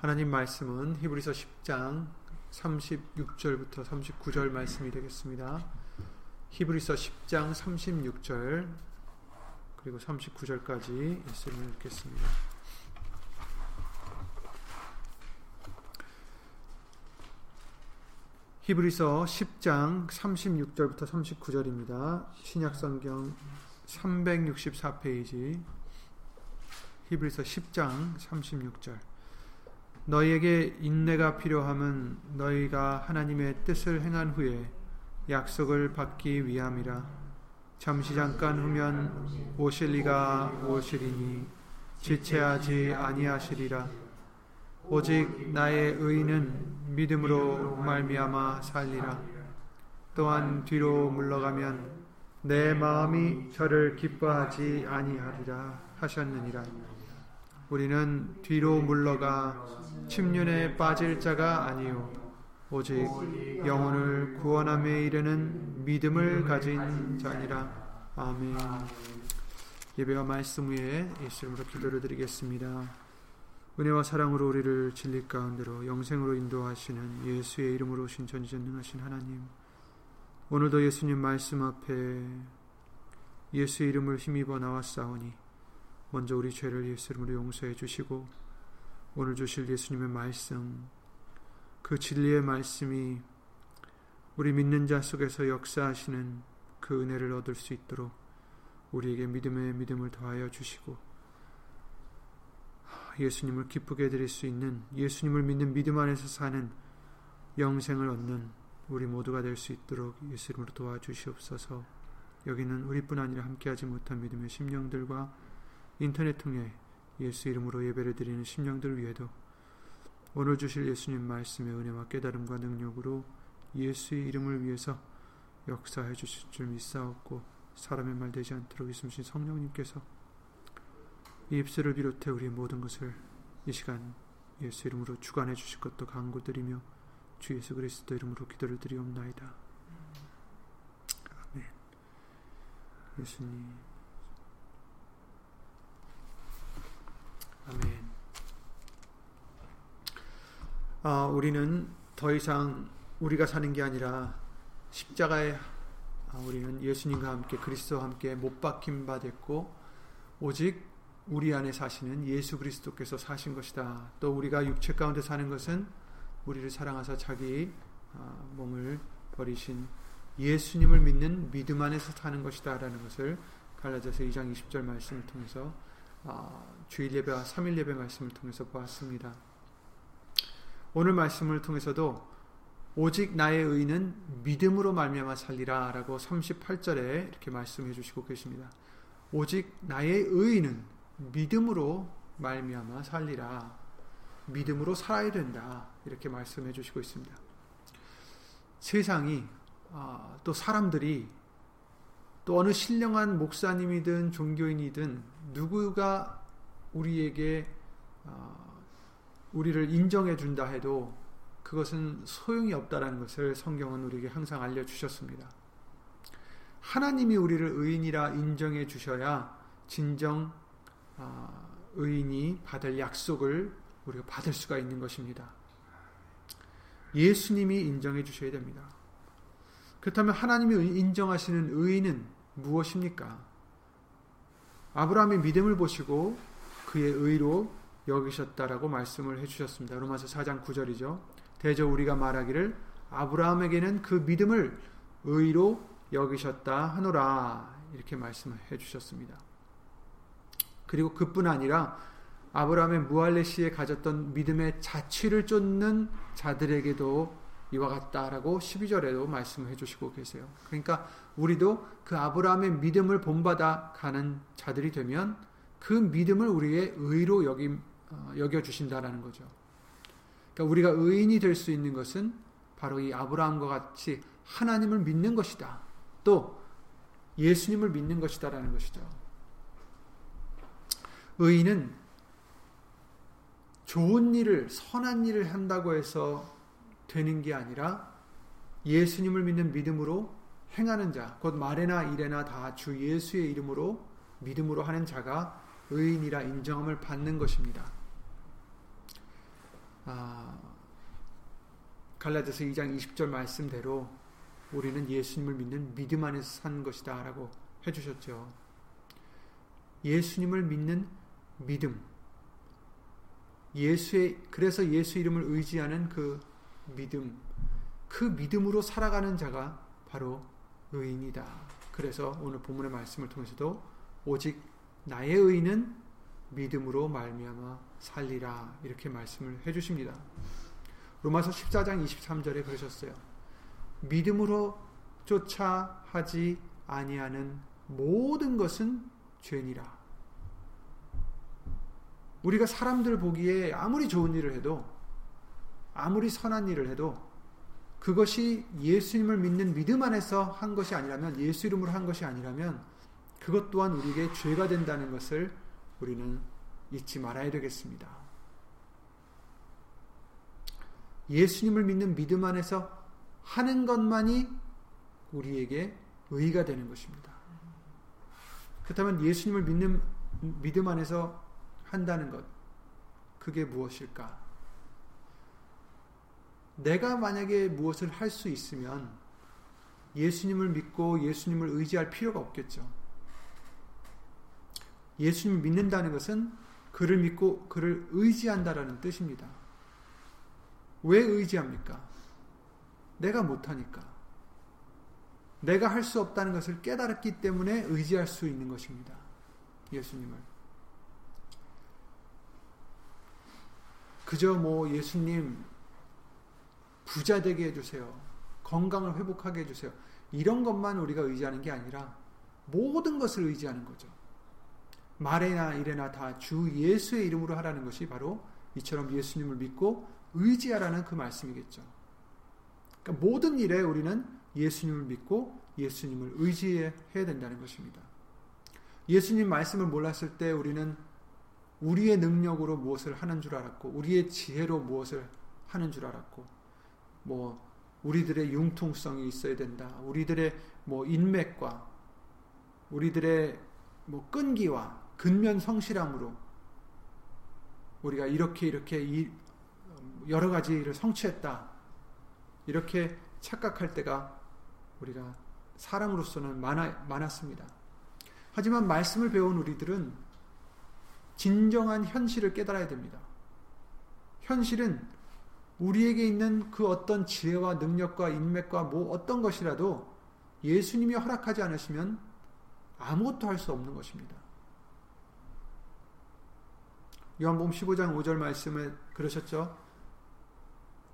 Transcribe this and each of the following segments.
하나님 말씀은 히브리서 10장 36절부터 39절 말씀이 되겠습니다. 히브리서 10장 36절 그리고 39절까지 말씀을 읽겠습니다. 히브리서 10장 36절부터 39절입니다. 신약성경 364페이지 히브리서 10장 36절 너희에게 인내가 필요함은 너희가 하나님의 뜻을 행한 후에 약속을 받기 위함이라. 잠시 잠깐 후면 오실 리가 오시리니 지체하지 아니하시리라. 오직 나의 의는 믿음으로 말미암아 살리라. 또한 뒤로 물러가면 내 마음이 저를 기뻐하지 아니하리라 하셨느니라 우리는 뒤로 물러가 침륜에 빠질 자가 아니요. 오직 영혼을 구원함에 이르는 믿음을 가진 자니라. 아멘. 예배와 말씀 위에 예수님으로 기도를 드리겠습니다. 은혜와 사랑으로 우리를 진리 가운데로 영생으로 인도하시는 예수의 이름으로 오신 전지전능하신 하나님 오늘도 예수님 말씀 앞에 예수의 이름을 힘입어 나왔사오니 먼저 우리 죄를 예수 이름으로 용서해 주시고 오늘 주실 예수님의 말씀 그 진리의 말씀이 우리 믿는 자 속에서 역사하시는 그 은혜를 얻을 수 있도록 우리에게 믿음의 믿음을 더하여 주시고 예수님을 기쁘게 해드릴 수 있는 예수님을 믿는 믿음 안에서 사는 영생을 얻는 우리 모두가 될 수 있도록 예수 이름으로 도와주시옵소서. 여기는 우리뿐 아니라 함께하지 못한 믿음의 심령들과 인터넷 통해 예수 이름으로 예배를 드리는 심령들 위에도 오늘 주실 예수님 말씀의 은혜와 깨달음과 능력으로 예수의 이름을 위해서 역사해 주실 줄 믿사옵고 사람의 말 되지 않도록 있으신 성령님께서 이 입술을 비롯해 우리 모든 것을 이 시간 예수 이름으로 주관해 주실 것도 간구드리며 주 예수 그리스도 이름으로 기도를 드리옵나이다. 아멘. 예수님 아멘. 아, 우리는 더 이상 우리가 사는 게 아니라 십자가에 아, 우리는 예수님과 함께 그리스도와 함께 못 박힌 바 됐고 오직 우리 안에 사시는 예수 그리스도께서 사신 것이다. 또 우리가 육체 가운데 사는 것은 우리를 사랑하사 자기 아, 몸을 버리신 예수님을 믿는 믿음 안에서 사는 것이다라는 것을 갈라디아서 2장 20절 말씀을 통해서 아, 주일 예배와 3일 예배 말씀을 통해서 보았습니다. 오늘 말씀을 통해서도 오직 나의 의는 믿음으로 말미암아 살리라 라고 38절에 이렇게 말씀해 주시고 계십니다. 오직 나의 의는 믿음으로 말미암아 살리라. 믿음으로 살아야 된다. 이렇게 말씀해 주시고 있습니다. 세상이 아, 또 사람들이 또 어느 신령한 목사님이든 종교인이든 누구가 우리에게 어, 우리를 인정해 준다 해도 그것은 소용이 없다라는 것을 성경은 우리에게 항상 알려 주셨습니다. 하나님이 우리를 의인이라 인정해 주셔야 진정 어, 의인이 받을 약속을 우리가 받을 수가 있는 것입니다. 예수님이 인정해 주셔야 됩니다. 그렇다면 하나님이 인정하시는 의인은 무엇입니까? 아브라함의 믿음을 보시고 그의 의로 여기셨다라고 말씀을 해주셨습니다. 로마서 4장 9절이죠. 대저 우리가 말하기를 아브라함에게는 그 믿음을 의로 여기셨다 하노라 이렇게 말씀해 주셨습니다. 그리고 그뿐 아니라 아브라함의 무할레시에 가졌던 믿음의 자취를 쫓는 자들에게도 이와 같다라고 12절에도 말씀해 주시고 계세요. 그러니까 우리도 그 아브라함의 믿음을 본받아 가는 자들이 되면 그 믿음을 우리의 의로 여기, 어, 여겨주신다라는 거죠. 그러니까 우리가 의인이 될 수 있는 것은 바로 이 아브라함과 같이 하나님을 믿는 것이다. 또 예수님을 믿는 것이다라는 것이죠. 의인은 좋은 일을, 선한 일을 한다고 해서 되는 게 아니라 예수님을 믿는 믿음으로 행하는 자, 곧 말에나 일에나 다 주 예수의 이름으로 믿음으로 하는 자가 의인이라 인정함을 받는 것입니다. 아, 갈라디아서 2장 20절 말씀대로 우리는 예수님을 믿는 믿음 안에서 산 것이다 라고 해주셨죠. 예수님을 믿는 믿음. 예수의 그래서 예수 이름을 의지하는 그 믿음. 그 믿음으로 살아가는 자가 바로 의인이다. 그래서 오늘 본문의 말씀을 통해서도 오직 나의 의는 믿음으로 말미암아 살리라 이렇게 말씀을 해 주십니다. 로마서 14장 23절에 그러셨어요. 믿음으로 쫓아 하지 아니하는 모든 것은 죄니라. 우리가 사람들 보기에 아무리 좋은 일을 해도 아무리 선한 일을 해도 그것이 예수님을 믿는 믿음 안에서 한 것이 아니라면 예수 이름으로 한 것이 아니라면 그것 또한 우리에게 죄가 된다는 것을 우리는 잊지 말아야 되겠습니다. 예수님을 믿는 믿음 안에서 하는 것만이 우리에게 의가 되는 것입니다. 그렇다면 예수님을 믿는 믿음 안에서 한다는 것, 그게 무엇일까? 내가 만약에 무엇을 할 수 있으면 예수님을 믿고 예수님을 의지할 필요가 없겠죠. 예수님을 믿는다는 것은 그를 믿고 그를 의지한다라는 뜻입니다. 왜 의지합니까? 내가 못하니까. 내가 할 수 없다는 것을 깨달았기 때문에 의지할 수 있는 것입니다. 예수님을. 그저 뭐 예수님 부자 되게 해주세요. 건강을 회복하게 해주세요. 이런 것만 우리가 의지하는 게 아니라 모든 것을 의지하는 거죠. 말에나 일에나 다 주 예수의 이름으로 하라는 것이 바로 이처럼 예수님을 믿고 의지하라는 그 말씀이겠죠. 그러니까 모든 일에 우리는 예수님을 믿고 예수님을 의지해야 된다는 것입니다. 예수님 말씀을 몰랐을 때 우리는 우리의 능력으로 무엇을 하는 줄 알았고, 우리의 지혜로 무엇을 하는 줄 알았고, 뭐, 우리들의 융통성이 있어야 된다. 우리들의 뭐 인맥과, 우리들의 뭐 끈기와 근면 성실함으로 우리가 이렇게 이렇게 여러 가지를 성취했다. 이렇게 착각할 때가 우리가 사람으로서는 많아, 많았습니다. 하지만 말씀을 배운 우리들은 진정한 현실을 깨달아야 됩니다. 현실은 우리에게 있는 그 어떤 지혜와 능력과 인맥과 뭐 어떤 것이라도 예수님이 허락하지 않으시면 아무것도 할 수 없는 것입니다. 요한복음 15장 5절 말씀에 그러셨죠.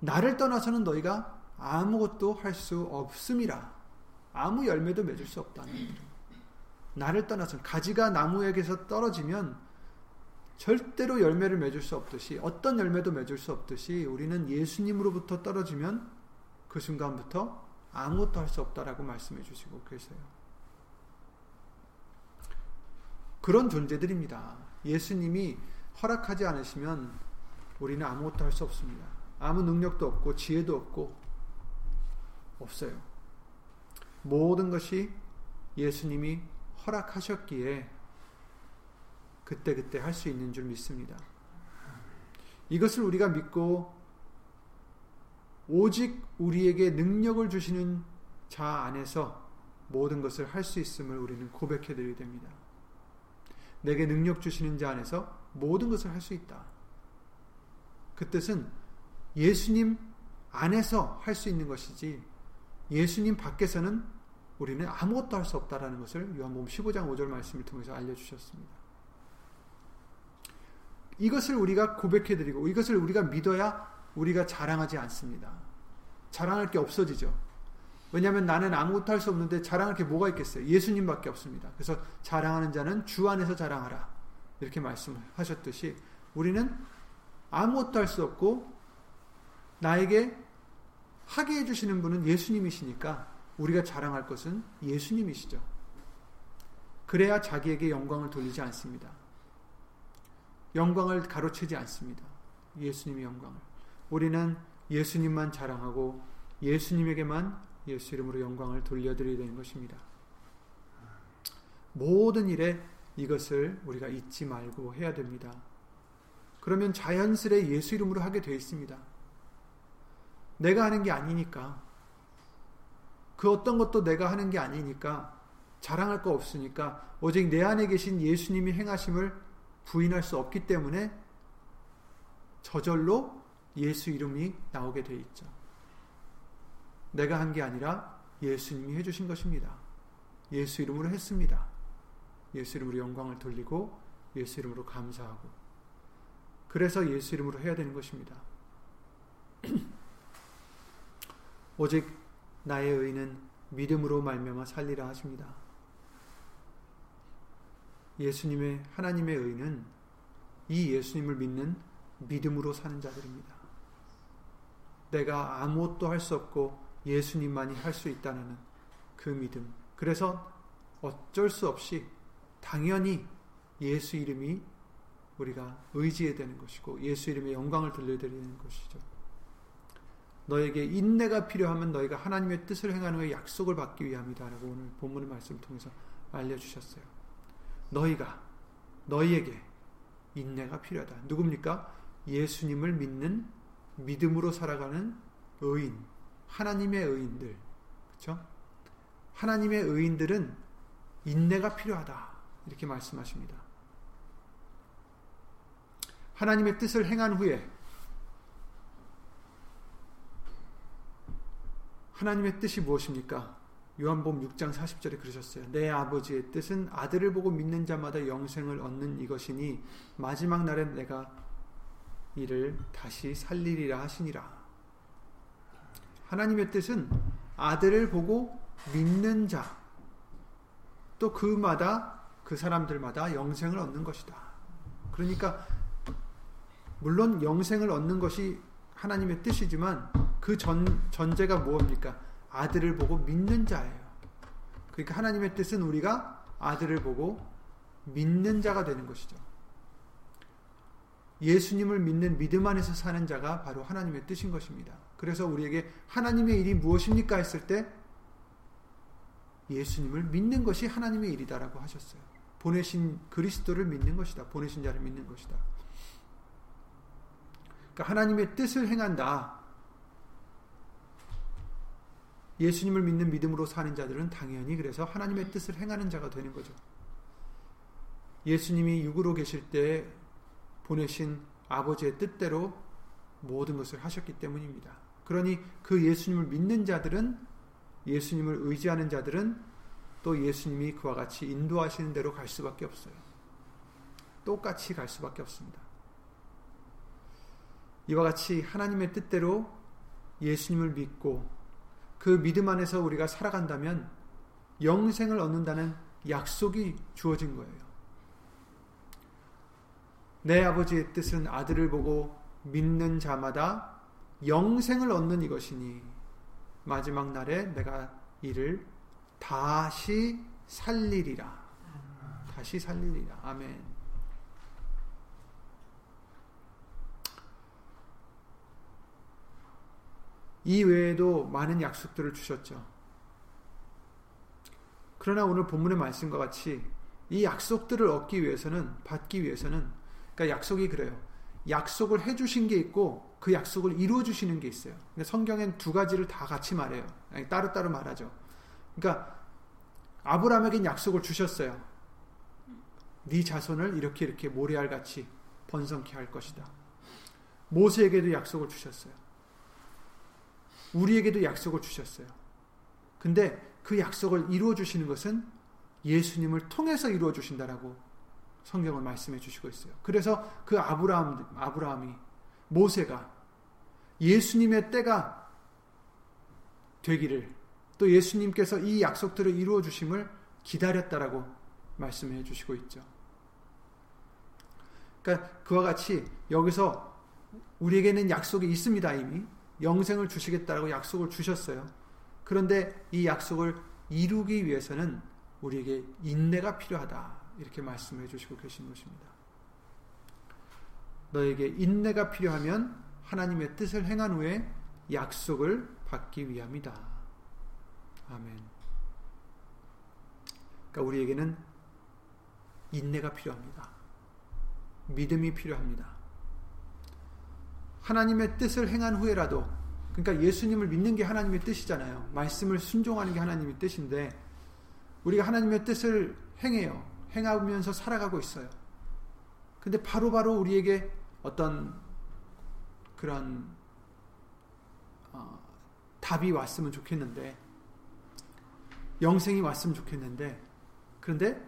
나를 떠나서는 너희가 아무것도 할 수 없음이라. 아무 열매도 맺을 수 없다는. 나를 떠나서 가지가 나무에게서 떨어지면 절대로 열매를 맺을 수 없듯이 어떤 열매도 맺을 수 없듯이 우리는 예수님으로부터 떨어지면 그 순간부터 아무것도 할 수 없다라고 말씀해 주시고 계세요. 그런 존재들입니다. 예수님이 허락하지 않으시면 우리는 아무것도 할 수 없습니다. 아무 능력도 없고 지혜도 없고 없어요. 모든 것이 예수님이 허락하셨기에 그때그때 할 수 있는 줄 믿습니다. 이것을 우리가 믿고 오직 우리에게 능력을 주시는 자 안에서 모든 것을 할 수 있음을 우리는 고백해 드려야 됩니다. 내게 능력 주시는 자 안에서 모든 것을 할 수 있다. 그 뜻은 예수님 안에서 할 수 있는 것이지 예수님 밖에서는 우리는 아무것도 할 수 없다라는 것을 요한복음 15장 5절 말씀을 통해서 알려 주셨습니다. 이것을 우리가 고백해 드리고 이것을 우리가 믿어야 우리가 자랑하지 않습니다. 자랑할 게 없어지죠. 왜냐하면 나는 아무것도 할 수 없는데 자랑할 게 뭐가 있겠어요? 예수님밖에 없습니다. 그래서 자랑하는 자는 주 안에서 자랑하라. 이렇게 말씀하셨듯이 우리는 아무것도 할 수 없고 나에게 하게 해주시는 분은 예수님이시니까 우리가 자랑할 것은 예수님이시죠. 그래야 자기에게 영광을 돌리지 않습니다. 영광을 가로채지 않습니다. 예수님의 영광을. 우리는 예수님만 자랑하고 예수님에게만 예수 이름으로 영광을 돌려드려야 되는 것입니다. 모든 일에 이것을 우리가 잊지 말고 해야 됩니다. 그러면 자연스레 예수 이름으로 하게 되어 있습니다. 내가 하는 게 아니니까. 그 어떤 것도 내가 하는 게 아니니까 자랑할 거 없으니까 오직 내 안에 계신 예수님이 행하심을 부인할 수 없기 때문에 저절로 예수 이름이 나오게 돼 있죠. 내가 한 게 아니라 예수님이 해주신 것입니다. 예수 이름으로 했습니다. 예수 이름으로 영광을 돌리고 예수 이름으로 감사하고 그래서 예수 이름으로 해야 되는 것입니다. 오직 나의 의는 믿음으로 말미암아 살리라 하십니다. 예수님의 하나님의 의는 이 예수님을 믿는 믿음으로 사는 자들입니다. 내가 아무것도 할 수 없고 예수님만이 할 수 있다는 그 믿음. 그래서 어쩔 수 없이 당연히 예수 이름이 우리가 의지해야 되는 것이고 예수 이름의 영광을 돌려드리는 것이죠. 너에게 인내가 필요하면 너희가 하나님의 뜻을 행하는 후에 약속을 받기 위함이다라고 오늘 본문의 말씀을 통해서 알려주셨어요. 너희가 너희에게 인내가 필요하다. 누굽니까? 예수님을 믿는 믿음으로 살아가는 의인, 하나님의 의인들, 그렇죠? 하나님의 의인들은 인내가 필요하다 이렇게 말씀하십니다. 하나님의 뜻을 행한 후에 하나님의 뜻이 무엇입니까? 요한복음 6장 40절에 그러셨어요. 내 아버지의 뜻은 아들을 보고 믿는 자마다 영생을 얻는 이것이니 마지막 날에 내가 이를 다시 살리리라 하시니라. 하나님의 뜻은 아들을 보고 믿는 자, 또 그마다 그 사람들마다 영생을 얻는 것이다. 그러니까 물론 영생을 얻는 것이 하나님의 뜻이지만 그 전, 전제가 무엇입니까? 아들을 보고 믿는 자예요. 그러니까 하나님의 뜻은 우리가 아들을 보고 믿는 자가 되는 것이죠. 예수님을 믿는 믿음 안에서 사는 자가 바로 하나님의 뜻인 것입니다. 그래서 우리에게 하나님의 일이 무엇입니까 했을 때 예수님을 믿는 것이 하나님의 일이다라고 하셨어요. 보내신 그리스도를 믿는 것이다. 보내신 자를 믿는 것이다. 그러니까 하나님의 뜻을 행한다. 예수님을 믿는 믿음으로 사는 자들은 당연히 그래서 하나님의 뜻을 행하는 자가 되는 거죠. 예수님이 육으로 계실 때 보내신 아버지의 뜻대로 모든 것을 하셨기 때문입니다. 그러니 그 예수님을 믿는 자들은 예수님을 의지하는 자들은 또 예수님이 그와 같이 인도하시는 대로 갈 수밖에 없어요. 똑같이 갈 수밖에 없습니다. 이와 같이 하나님의 뜻대로 예수님을 믿고 그 믿음 안에서 우리가 살아간다면 영생을 얻는다는 약속이 주어진 거예요. 내 아버지의 뜻은 아들을 보고 믿는 자마다 영생을 얻는 이것이니 마지막 날에 내가 이를 다시 살리리라. 다시 살리리라. 아멘. 이 외에도 많은 약속들을 주셨죠. 그러나 오늘 본문의 말씀과 같이 이 약속들을 얻기 위해서는 받기 위해서는 그러니까 약속이 그래요. 약속을 해 주신 게 있고 그 약속을 이루어 주시는 게 있어요. 성경엔 두 가지를 다 같이 말해요. 따로따로 말하죠. 그러니까 아브라함에겐 약속을 주셨어요. 네 자손을 이렇게 이렇게 모래알 같이 번성케 할 것이다. 모세에게도 약속을 주셨어요. 우리에게도 약속을 주셨어요. 근데 그 약속을 이루어 주시는 것은 예수님을 통해서 이루어 주신다라고 성경을 말씀해 주시고 있어요. 그래서 그 아브라함 아브라함이 모세가 예수님의 때가 되기를 또 예수님께서 이 약속들을 이루어 주심을 기다렸다라고 말씀해 주시고 있죠. 그러니까 그와 같이 여기서 우리에게는 약속이 있습니다, 이미. 영생을 주시겠다라고 약속을 주셨어요. 그런데 이 약속을 이루기 위해서는 우리에게 인내가 필요하다. 이렇게 말씀해 주시고 계신 것입니다. 너에게 인내가 필요하면 하나님의 뜻을 행한 후에 약속을 받기 위함이다. 아멘. 그러니까 우리에게는 인내가 필요합니다. 믿음이 필요합니다. 하나님의 뜻을 행한 후에라도 그러니까 예수님을 믿는 게 하나님의 뜻이잖아요. 말씀을 순종하는 게 하나님의 뜻인데 우리가 하나님의 뜻을 행해요. 행하면서 살아가고 있어요. 근데 바로바로 바로 우리에게 어떤 그런 어, 답이 왔으면 좋겠는데 영생이 왔으면 좋겠는데 그런데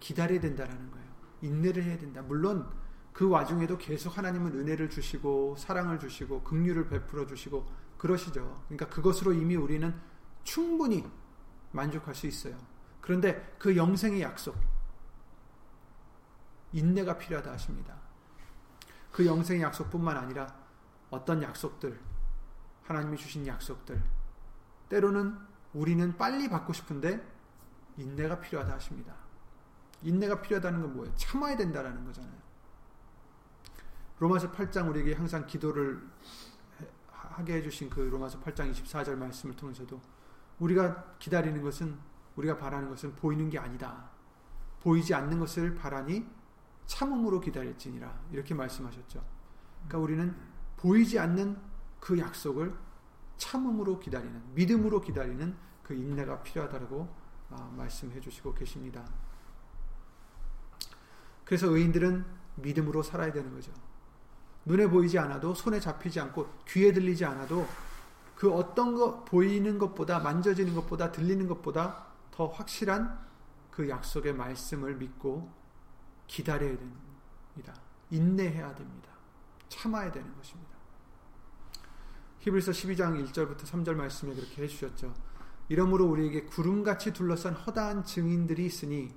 기다려야 된다라는 거예요. 인내를 해야 된다. 물론 그 와중에도 계속 하나님은 은혜를 주시고 사랑을 주시고 긍휼을 베풀어 주시고 그러시죠. 그러니까 그것으로 이미 우리는 충분히 만족할 수 있어요. 그런데 그 영생의 약속 인내가 필요하다 하십니다. 그 영생의 약속뿐만 아니라 어떤 약속들 하나님이 주신 약속들 때로는 우리는 빨리 받고 싶은데 인내가 필요하다 하십니다. 인내가 필요하다는 건 뭐예요? 참아야 된다라는 거잖아요. 로마서 8장 우리에게 항상 기도를 하게 해주신 그 로마서 8장 24절 말씀을 통해서도 우리가 기다리는 것은 우리가 바라는 것은 보이는 게 아니다. 보이지 않는 것을 바라니 참음으로 기다릴지니라 이렇게 말씀하셨죠. 그러니까 우리는 보이지 않는 그 약속을 참음으로 기다리는 믿음으로 기다리는 그 인내가 필요하다고 아, 말씀해 주시고 계십니다. 그래서 의인들은 믿음으로 살아야 되는 거죠. 눈에 보이지 않아도 손에 잡히지 않고 귀에 들리지 않아도 그 어떤 거 보이는 것보다 만져지는 것보다 들리는 것보다 더 확실한 그 약속의 말씀을 믿고 기다려야 됩니다. 인내해야 됩니다. 참아야 되는 것입니다. 히브리서 12장 1절부터 3절 말씀에 그렇게 해 주셨죠. 이러므로 우리에게 구름같이 둘러싼 허다한 증인들이 있으니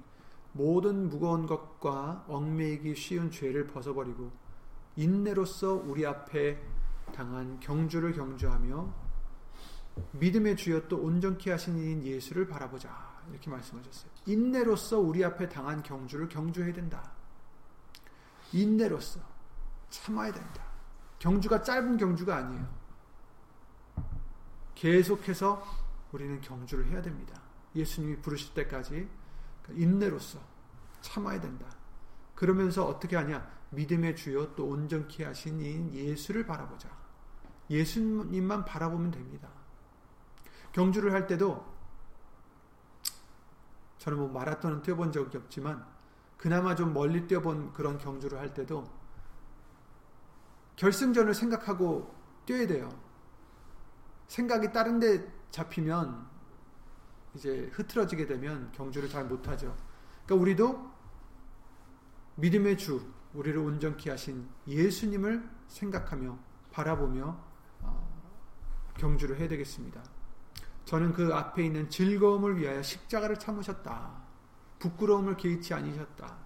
모든 무거운 것과 얽매이기 쉬운 죄를 벗어버리고 인내로서 우리 앞에 당한 경주를 경주하며 믿음의 주여 또 온전케 하신 이인 예수를 바라보자 이렇게 말씀하셨어요. 인내로서 우리 앞에 당한 경주를 경주해야 된다. 인내로서 참아야 된다. 경주가 짧은 경주가 아니에요. 계속해서 우리는 경주를 해야 됩니다. 예수님이 부르실 때까지 인내로서 참아야 된다. 그러면서 어떻게 하냐? 믿음의 주요 또 온전케 하신 이 예수를 바라보자. 예수님만 바라보면 됩니다. 경주를 할 때도 저는 뭐 마라톤은 뛰어본 적이 없지만 그나마 좀 멀리 뛰어본 그런 경주를 할 때도 결승전을 생각하고 뛰어야 돼요. 생각이 다른 데 잡히면 이제 흐트러지게 되면 경주를 잘 못하죠. 그러니까 우리도 믿음의 주, 우리를 온전케 하신 예수님을 생각하며 바라보며 어, 경주를 해야 되겠습니다. 저는 그 앞에 있는 즐거움을 위하여 십자가를 참으셨다. 부끄러움을 개의치 아니셨다.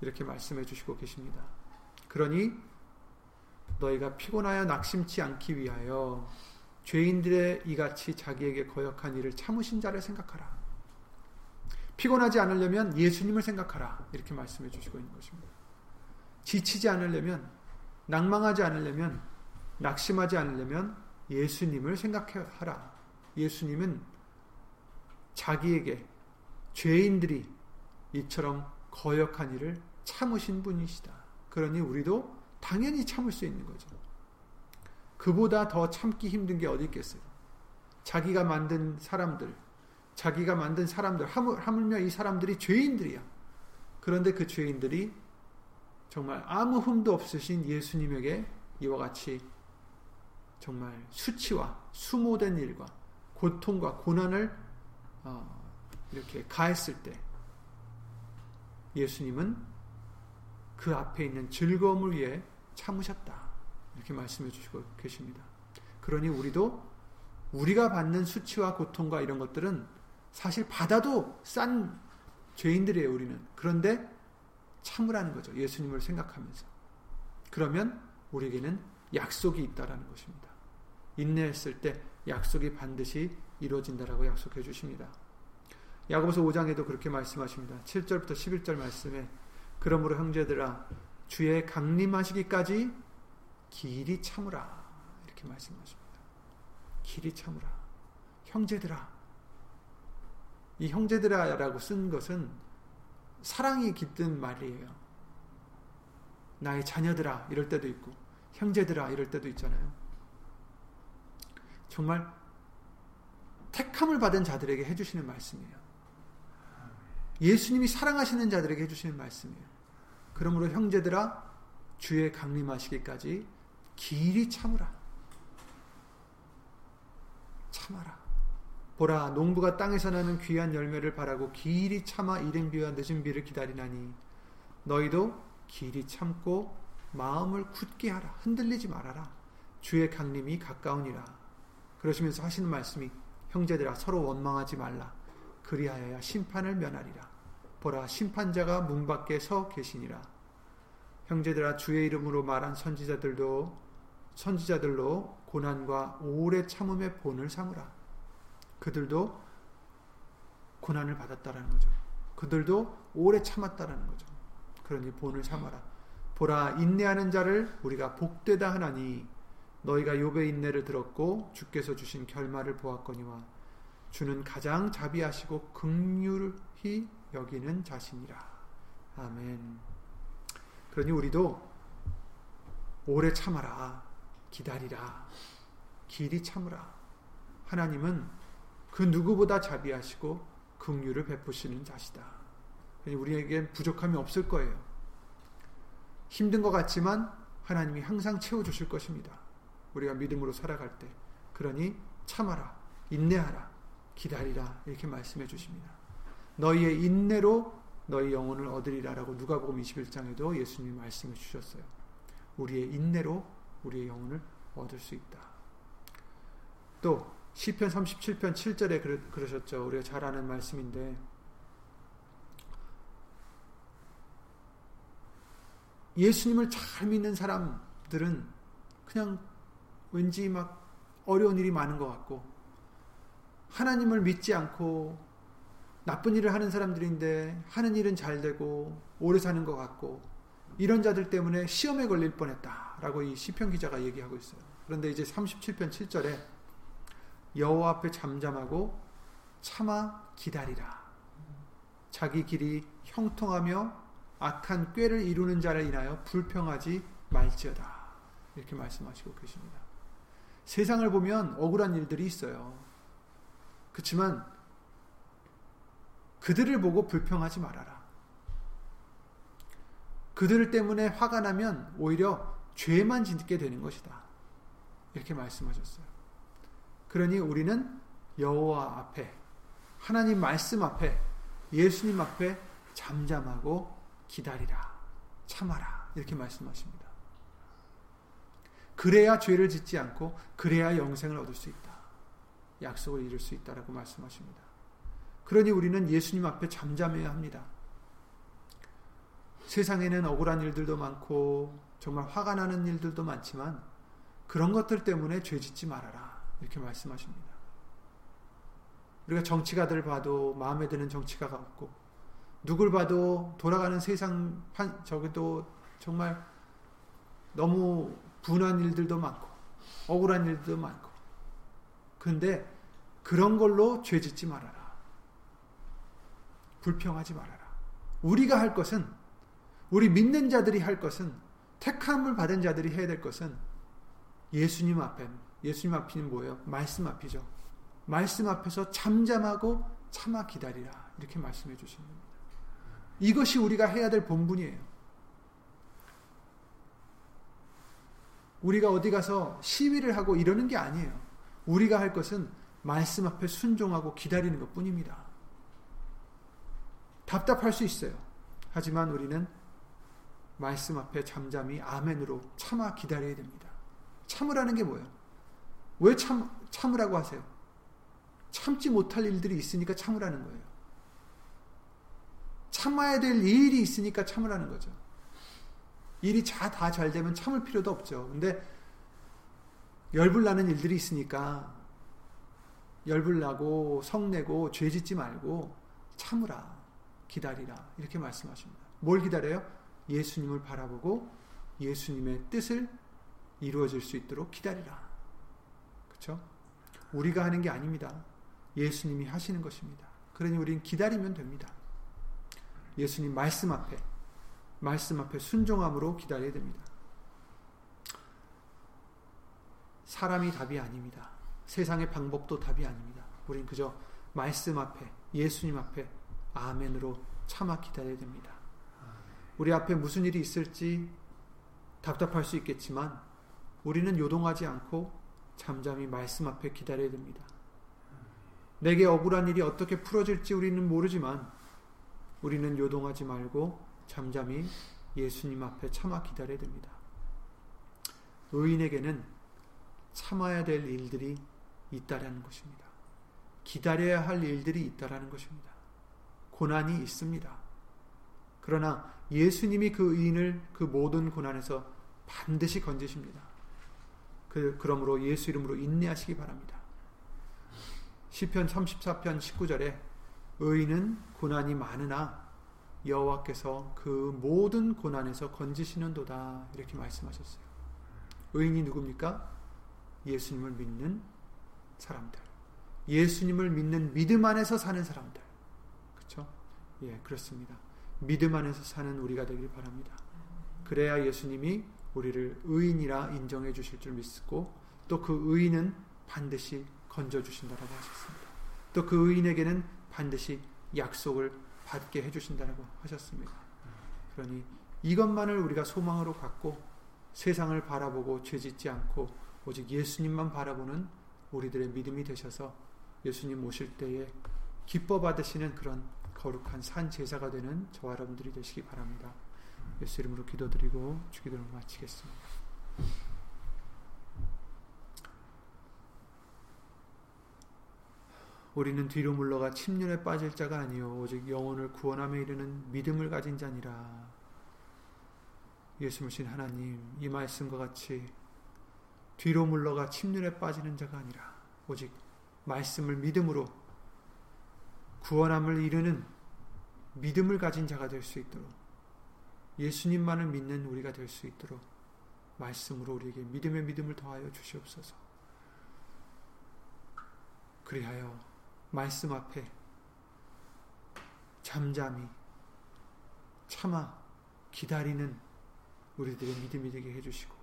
이렇게 말씀해 주시고 계십니다. 그러니 너희가 피곤하여 낙심치 않기 위하여 죄인들의 이같이 자기에게 거역한 일을 참으신 자를 생각하라. 피곤하지 않으려면 예수님을 생각하라. 이렇게 말씀해 주시고 있는 것입니다. 지치지 않으려면, 낭망하지 않으려면, 낙심하지 않으려면 예수님을 생각하라. 예수님은 자기에게 죄인들이 이처럼 거역한 일을 참으신 분이시다. 그러니 우리도 당연히 참을 수 있는 거죠. 그보다 더 참기 힘든 게 어디 있겠어요? 자기가 만든 사람들, 자기가 만든 사람들, 하물며 이 사람들이 죄인들이야. 그런데 그 죄인들이 정말 아무 흠도 없으신 예수님에게 이와 같이 정말 수치와 수모된 일과 고통과 고난을 어, 이렇게 가했을 때 예수님은 그 앞에 있는 즐거움을 위해 참으셨다. 이렇게 말씀해 주시고 계십니다. 그러니 우리도 우리가 받는 수치와 고통과 이런 것들은 사실 받아도 싼 죄인들이에요, 우리는. 그런데 참으라는 거죠. 예수님을 생각하면서. 그러면 우리에게는 약속이 있다라는 것입니다. 인내했을 때 약속이 반드시 이루어진다라고 약속해 주십니다. 야고보서 5장에도 그렇게 말씀하십니다. 7절부터 11절 말씀에 그러므로 형제들아 주의 강림하시기까지 길이 참으라 이렇게 말씀하십니다. 길이 참으라 형제들아 이 형제들아라고 쓴 것은 사랑이 깃든 말이에요. 나의 자녀들아 이럴 때도 있고 형제들아 이럴 때도 있잖아요. 정말 택함을 받은 자들에게 해주시는 말씀이에요. 예수님이 사랑하시는 자들에게 해주시는 말씀이에요. 그러므로 형제들아 주의 강림하시기까지 길이 참으라. 참아라. 보라 농부가 땅에서 나는 귀한 열매를 바라고 길이 참아 이른 비와 늦은 비를 기다리나니 너희도 길이 참고 마음을 굳게 하라. 흔들리지 말아라. 주의 강림이 가까우니라. 그러시면서 하시는 말씀이 형제들아 서로 원망하지 말라. 그리하여야 심판을 면하리라. 보라 심판자가 문 밖에 서 계시니라. 형제들아 주의 이름으로 말한 선지자들도 선지자들로 고난과 오래 참음의 본을 삼으라. 그들도 고난을 받았다라는 거죠. 그들도 오래 참았다라는 거죠. 그러니 본을 삼아라. 보라 인내하는 자를 우리가 복되다 하나니 너희가 욥의 인내를 들었고 주께서 주신 결말을 보았거니와 주는 가장 자비하시고 극률히 여기는 자신이라. 아멘. 그러니 우리도 오래 참아라. 기다리라. 길이 참으라. 하나님은 그 누구보다 자비하시고 긍휼을 베푸시는 자시다. 우리에겐 부족함이 없을 거예요. 힘든 것 같지만 하나님이 항상 채워 주실 것입니다. 우리가 믿음으로 살아갈 때. 그러니 참아라. 인내하라. 기다리라. 이렇게 말씀해 주십니다. 너희의 인내로 너희 영혼을 얻으리라라고 누가복음 21장에도 예수님이 말씀해 주셨어요. 우리의 인내로 우리의 영혼을 얻을 수 있다. 또 시편 37편 7절에 그러셨죠. 우리가 잘 아는 말씀인데 예수님을 잘 믿는 사람들은 그냥 왠지 막 어려운 일이 많은 것 같고 하나님을 믿지 않고 나쁜 일을 하는 사람들인데 하는 일은 잘 되고 오래 사는 것 같고 이런 자들 때문에 시험에 걸릴 뻔했다라고 이 시편 기자가 얘기하고 있어요. 그런데 이제 37편 7절에 여호와 앞에 잠잠하고 참아 기다리라. 자기 길이 형통하며 악한 꾀를 이루는 자를 인하여 불평하지 말지어다. 이렇게 말씀하시고 계십니다. 세상을 보면 억울한 일들이 있어요. 그렇지만 그들을 보고 불평하지 말아라. 그들 때문에 화가 나면 오히려 죄만 짓게 되는 것이다. 이렇게 말씀하셨어요. 그러니 우리는 여호와 앞에 하나님 말씀 앞에 예수님 앞에 잠잠하고 기다리라. 참아라. 이렇게 말씀하십니다. 그래야 죄를 짓지 않고 그래야 영생을 얻을 수 있다. 약속을 이룰 수 있다라고 말씀하십니다. 그러니 우리는 예수님 앞에 잠잠해야 합니다. 세상에는 억울한 일들도 많고 정말 화가 나는 일들도 많지만 그런 것들 때문에 죄 짓지 말아라. 이렇게 말씀하십니다. 우리가 정치가들 봐도 마음에 드는 정치가가 없고 누굴 봐도 돌아가는 세상 저기도 정말 너무 분한 일들도 많고 억울한 일들도 많고 근데 그런 걸로 죄 짓지 말아라. 불평하지 말아라. 우리가 할 것은 우리 믿는 자들이 할 것은 택함을 받은 자들이 해야 될 것은 예수님 앞에 예수님 앞이 뭐예요? 말씀 앞이죠. 말씀 앞에서 잠잠하고 참아 기다리라 이렇게 말씀해 주시는 겁니다. 이것이 우리가 해야 될 본분이에요. 우리가 어디 가서 시위를 하고 이러는 게 아니에요. 우리가 할 것은 말씀 앞에 순종하고 기다리는 것 뿐입니다. 답답할 수 있어요. 하지만 우리는 말씀 앞에 잠잠히 아멘으로 참아 기다려야 됩니다. 참으라는 게 뭐예요? 왜 참, 참으라고 하세요? 참지 못할 일들이 있으니까 참으라는 거예요. 참아야 될 일이 있으니까 참으라는 거죠. 일이 다 잘 되면 참을 필요도 없죠. 근데 열불 나는 일들이 있으니까 열불 나고 성내고 죄 짓지 말고 참으라. 기다리라. 이렇게 말씀하십니다. 뭘 기다려요? 예수님을 바라보고 예수님의 뜻을 이루어질 수 있도록 기다리라. 그렇죠? 우리가 하는 게 아닙니다. 예수님이 하시는 것입니다. 그러니 우리는 기다리면 됩니다. 예수님 말씀 앞에 말씀 앞에 순종함으로 기다려야 됩니다. 사람이 답이 아닙니다. 세상의 방법도 답이 아닙니다. 우린 그저 말씀 앞에 예수님 앞에 아멘으로 참아 기다려야 됩니다. 우리 앞에 무슨 일이 있을지 답답할 수 있겠지만 우리는 요동하지 않고 잠잠히 말씀 앞에 기다려야 됩니다. 내게 억울한 일이 어떻게 풀어질지 우리는 모르지만 우리는 요동하지 말고 잠잠히 예수님 앞에 참아 기다려야 됩니다. 의인에게는 참아야 될 일들이 있다라는 것입니다. 기다려야 할 일들이 있다라는 것입니다. 고난이 있습니다. 그러나 예수님이 그 의인을 그 모든 고난에서 반드시 건지십니다. 그, 그러므로 예수 이름으로 인내하시기 바랍니다. 시편 34편 19절에 의인은 고난이 많으나 여호와께서 그 모든 고난에서 건지시는도다 이렇게 말씀하셨어요. 의인이 누굽니까? 예수님을 믿는 사람들. 예수님을 믿는 믿음 안에서 사는 사람들. 그렇죠? 예, 그렇습니다. 믿음 안에서 사는 우리가 되길 바랍니다. 그래야 예수님이 우리를 의인이라 인정해 주실 줄 믿고 또 그 의인은 반드시 건져 주신다라고 하셨습니다. 또 그 의인에게는 반드시 약속을 받게 해 주신다라고 하셨습니다. 그러니 이것만을 우리가 소망으로 갖고 세상을 바라보고 죄짓지 않고 오직 예수님만 바라보는 우리들의 믿음이 되셔서 예수님 오실 때에 기뻐 받으시는 그런 거룩한 산 제사가 되는 저와 여러분들이 되시기 바랍니다. 예수 이름으로 기도드리고 주기도를 마치겠습니다. 우리는 뒤로 물러가 침륜에 빠질 자가 아니요 오직 영혼을 구원함에 이르는 믿음을 가진 자니라. 예수님 하나님 이 말씀과 같이 뒤로 물러가 침륜에 빠지는 자가 아니라 오직 말씀을 믿음으로 구원함을 이루는 믿음을 가진 자가 될 수 있도록 예수님만을 믿는 우리가 될 수 있도록 말씀으로 우리에게 믿음의 믿음을 더하여 주시옵소서. 그리하여 말씀 앞에 잠잠히 참아 기다리는 우리들의 믿음이 되게 해주시고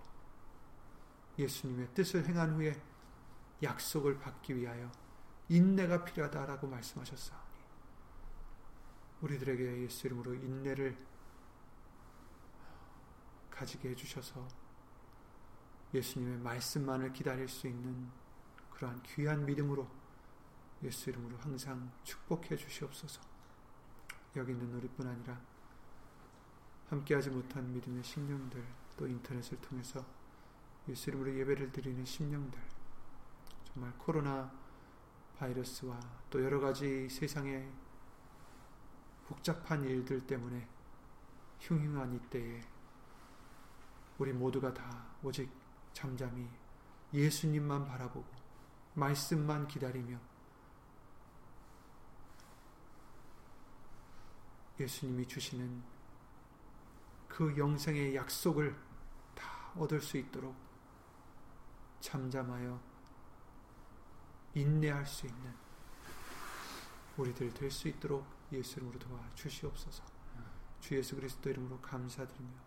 예수님의 뜻을 행한 후에 약속을 받기 위하여 인내가 필요하다라고 말씀하셨사오니 우리들에게 예수 이름으로 인내를 가지게 해주셔서 예수님의 말씀만을 기다릴 수 있는 그러한 귀한 믿음으로 예수 이름으로 항상 축복해 주시옵소서. 여기 있는 우리뿐 아니라 함께하지 못한 믿음의 심령들 또 인터넷을 통해서 예수 이름으로 예배를 드리는 심령들 정말 코로나 바이러스와 또 여러 가지 세상의 복잡한 일들 때문에 흉흉한 이때에 우리 모두가 다 오직 잠잠히 예수님만 바라보고 말씀만 기다리며 예수님이 주시는 그 영생의 약속을 다 얻을 수 있도록 잠잠하여 인내할 수 있는 우리들 될 수 있도록 예수 이름으로 도와 주시옵소서. 주 예수 그리스도 이름으로 감사드리며